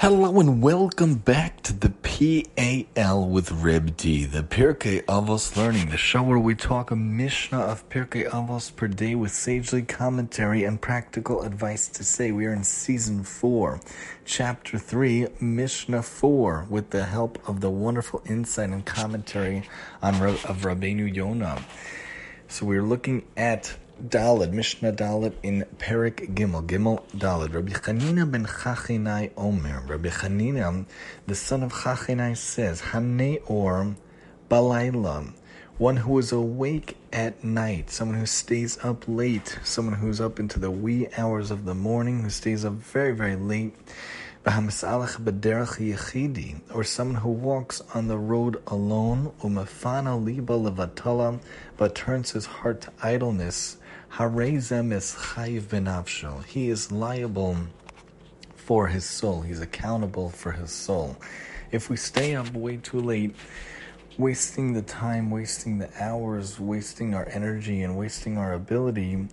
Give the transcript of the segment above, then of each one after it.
Hello and welcome back to the PAL with Reb D, the Pirkei Avos Learning, the show where we talk a Mishnah of Pirkei Avos per day with sagely commentary and practical advice to say. We are in season 4, chapter 3, Mishnah 4, with the help of the wonderful insight and commentary on of Rabbeinu Yonah. So we're looking at Dalid, Mishnah Dalid in Perek Gimel, Gimel Dalid. Rabbi Chanina ben Chachinai Omer. Rabbi Chanina, the son of Chachinai, says, Haneor Balayla, one who is awake at night, someone who stays up late, someone who's up into the wee hours of the morning, who stays up very, very late or someone who walks on the road alone, umafana liba levatala, but turns his heart to idleness, harezem is chayiv benavsho. He is liable for his soul. He's accountable for his soul. If we stay up way too late, wasting the time, wasting the hours, wasting our energy, and wasting our ability,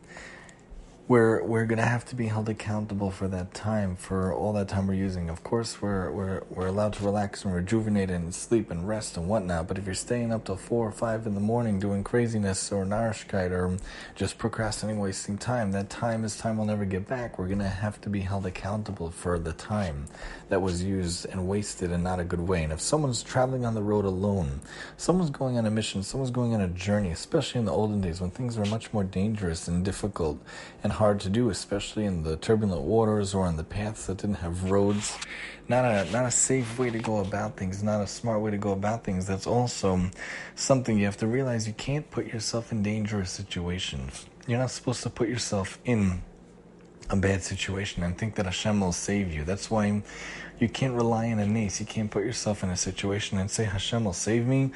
we're we're gonna have to be held accountable for that time, for all that time we're using. Of course, we're we're we're allowed to relax and rejuvenate and sleep and rest and whatnot. But if you're staying up till four or five in the morning doing craziness or narishkeit or just procrastinating, wasting time, that time is time we'll never get back. We're gonna have to be held accountable for the time that was used and wasted in not a good way. And if someone's traveling on the road alone, someone's going on a mission, someone's going on a journey, especially in the olden days when things were much more dangerous and difficult and hard to do, especially in the turbulent waters or on the paths that didn't have roads. Not a not a safe way to go about things, not a smart way to go about things. That's also something you have to realize you can't put yourself in dangerous situations. You're not supposed to put yourself in a bad situation and think that Hashem will save you. That's why you can't rely on a nace. You can't put yourself in a situation and say Hashem will save me.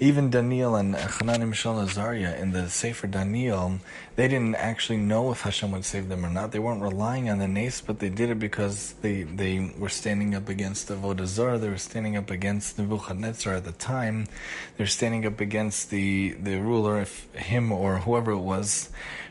Even Daniel and Hanan Mishael Azariah in the Sefer Daniel, they didn't actually know if Hashem would save them or not. They weren't relying on the nace, but they did it because they, they were standing up against Avodah Zarah. They were standing up against Nebuchadnezzar at the time. They're standing up against the, the ruler, if him or whoever it was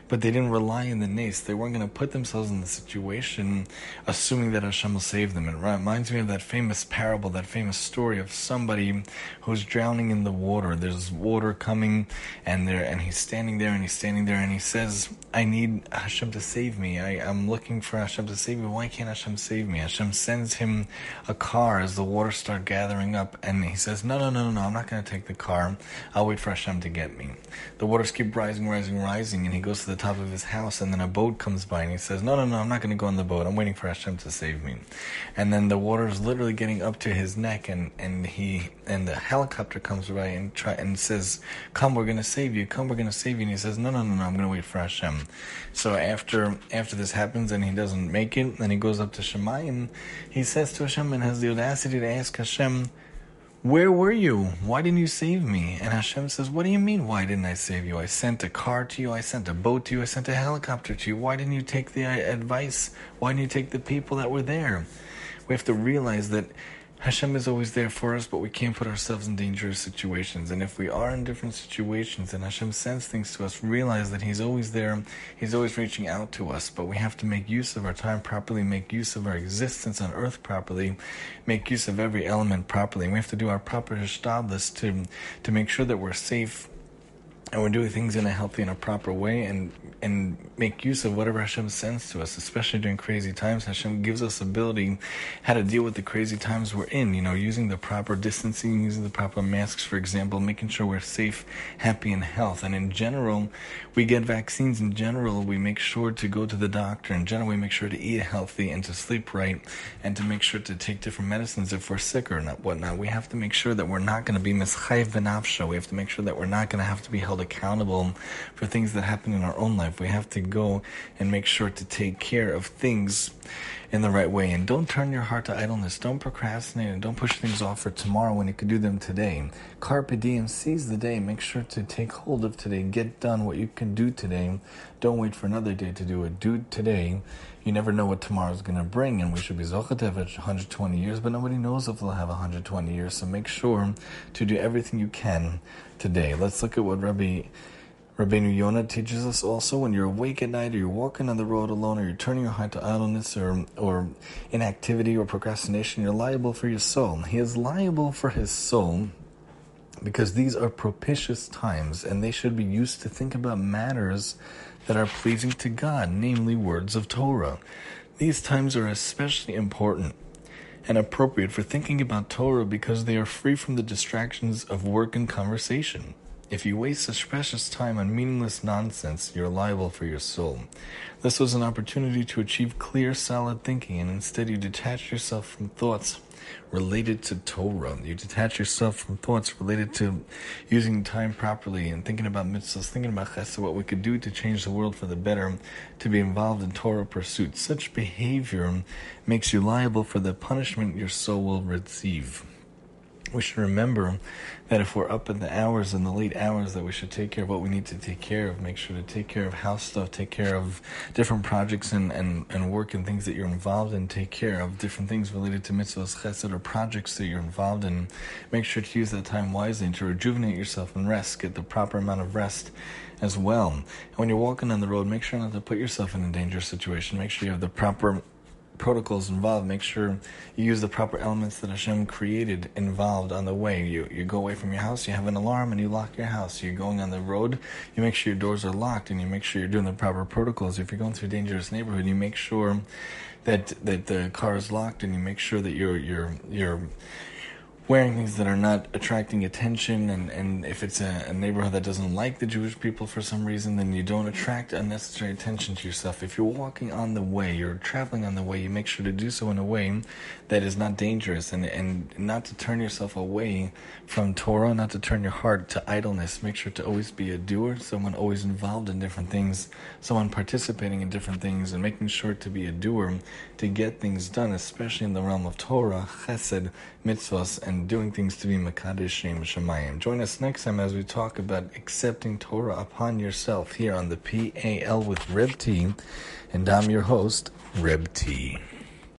but they didn't rely on the nace. They weren't going to put themselves in the situation assuming that Hashem will save them. It reminds me of that famous parable, that famous story of somebody who's drowning in the water. There's water coming, and there, and he's standing there, and he's standing there, and he says, "I need Hashem to save me. I, am looking for Hashem to save me. Why can't Hashem save me?" Hashem sends him a car as the water start gathering up, and he says, "No, no, no, no, I'm not going to take the car. I'll wait for Hashem to get me." The waters keep rising, rising, rising, and he goes to the top of his house, and then a boat comes by, and he says, "No, no, no, I'm not going to go on the boat. I'm waiting for Hashem to save me." And then the water is literally getting up to his neck, and and he and the helicopter comes by and try and says, "Come, we're going to save you. Come, we're going to save you." And he says, "No, no, no, no. I'm going to wait for Hashem." So after after this happens, and he doesn't make it, then he goes up to Shemayim. He says to Hashem and has the audacity to ask Hashem. Where were you? Why didn't you save me? And Hashem says, What do you mean, why didn't I save you? I sent a car to you, I sent a boat to you, I sent a helicopter to you. Why didn't you take the advice? Why didn't you take the people that were there? We have to realize that Hashem is always there for us, but we can't put ourselves in dangerous situations. And if we are in different situations and Hashem sends things to us, realize that He's always there, He's always reaching out to us. But we have to make use of our time properly, make use of our existence on earth properly, make use of every element properly. And we have to do our proper hishtadlus to to make sure that we're safe and we're doing things in a healthy and a proper way and and make use of whatever Hashem sends to us, especially during crazy times. Hashem gives us ability how to deal with the crazy times we're in, you know, using the proper distancing, using the proper masks, for example, making sure we're safe, happy, and health. And in general, we get vaccines in general, we make sure to go to the doctor. In general, we make sure to eat healthy and to sleep right and to make sure to take different medicines if we're sick or not whatnot. We have to make sure that we're not going to be mischayiv benafsha. We have to make sure that we're not going to have to be held held accountable for things that happen in our own life. We have to go and make sure to take care of things in the right way. And don't turn your heart to idleness. Don't procrastinate and don't push things off for tomorrow when you could do them today. Carpe diem, seize the day. Make sure to take hold of today. Get done what you can do today. Don't wait for another day to do it. Do today. You never know what tomorrow is going to bring, and we should be zochet 120 years, but nobody knows if we'll have 120 years. So make sure to do everything you can today. Let's look at what Rabbi Rabbeinu Yonah teaches us also when you're awake at night or you're walking on the road alone or you're turning your heart to idleness or, or inactivity or procrastination, you're liable for your soul. He is liable for his soul because these are propitious times and they should be used to think about matters that are pleasing to God, namely words of Torah. These times are especially important and appropriate for thinking about Torah because they are free from the distractions of work and conversation. If you waste such precious time on meaningless nonsense, you're liable for your soul. This was an opportunity to achieve clear, solid thinking, and instead you detach yourself from thoughts related to Torah. You detach yourself from thoughts related to using time properly and thinking about mitzvahs, thinking about chesed, what we could do to change the world for the better, to be involved in Torah pursuits. Such behavior makes you liable for the punishment your soul will receive we should remember that if we're up in the hours in the late hours that we should take care of what we need to take care of make sure to take care of house stuff take care of different projects and, and, and work and things that you're involved in take care of different things related to mitzvahs chesed or projects that you're involved in. Make sure to use that time wisely and to rejuvenate yourself and rest get the proper amount of rest as well. And when you're walking on the road make sure not to put yourself in a dangerous situation. Make sure you have the proper protocols involved. Make sure you use the proper elements that Hashem created involved on the way. You you go away from your house, you have an alarm, and you lock your house. You're going on the road, you make sure your doors are locked, and you make sure you're doing the proper protocols. If you're going through a dangerous neighborhood, you make sure that that the car is locked, and you make sure that you're you're you're wearing things that are not attracting attention and, and if it's a, a, neighborhood that doesn't like the Jewish people for some reason, then you don't attract unnecessary attention to yourself. If you're walking on the way, you're traveling on the way, you make sure to do so in a way that is not dangerous and, and not to turn yourself away from Torah, not to turn your heart to idleness. Make sure to always be a doer, someone always involved in different things, someone participating in different things, and making sure to be a doer to get things done, especially in the realm of Torah, chesed, mitzvahs, and and doing things to be Makadish Shem Shemayim. Join us next time as we talk about accepting Torah upon yourself here on the PAL with Reb T. And I'm your host, Reb T.